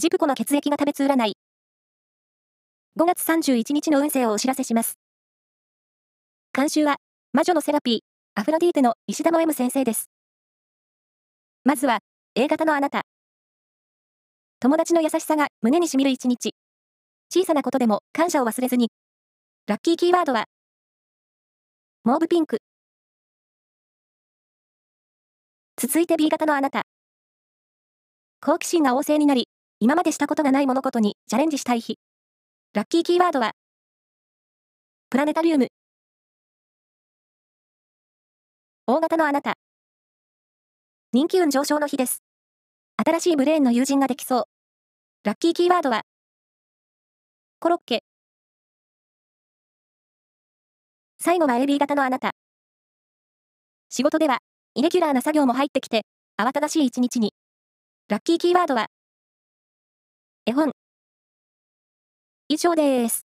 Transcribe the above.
ジプコの血液が食べつ占い。5月31日の運勢をお知らせします。監修は、魔女のセラピー、アフロディーテの石田の M 先生です。まずは、A 型のあなた。友達の優しさが胸に染みる一日。小さなことでも感謝を忘れずに。ラッキーキーワードは、モーブピンク。続いて B 型のあなた。好奇心が旺盛になり、今までしたことがない物事にチャレンジしたい日。ラッキーキーワードは、プラネタリウム。大型のあなた。人気運上昇の日です。新しいブレーンの友人ができそう。ラッキーキーワードは、コロッケ。最後は AB 型のあなた。仕事では、イレギュラーな作業も入ってきて、慌ただしい一日に。ラッキーキーワードは、絵本。以上です。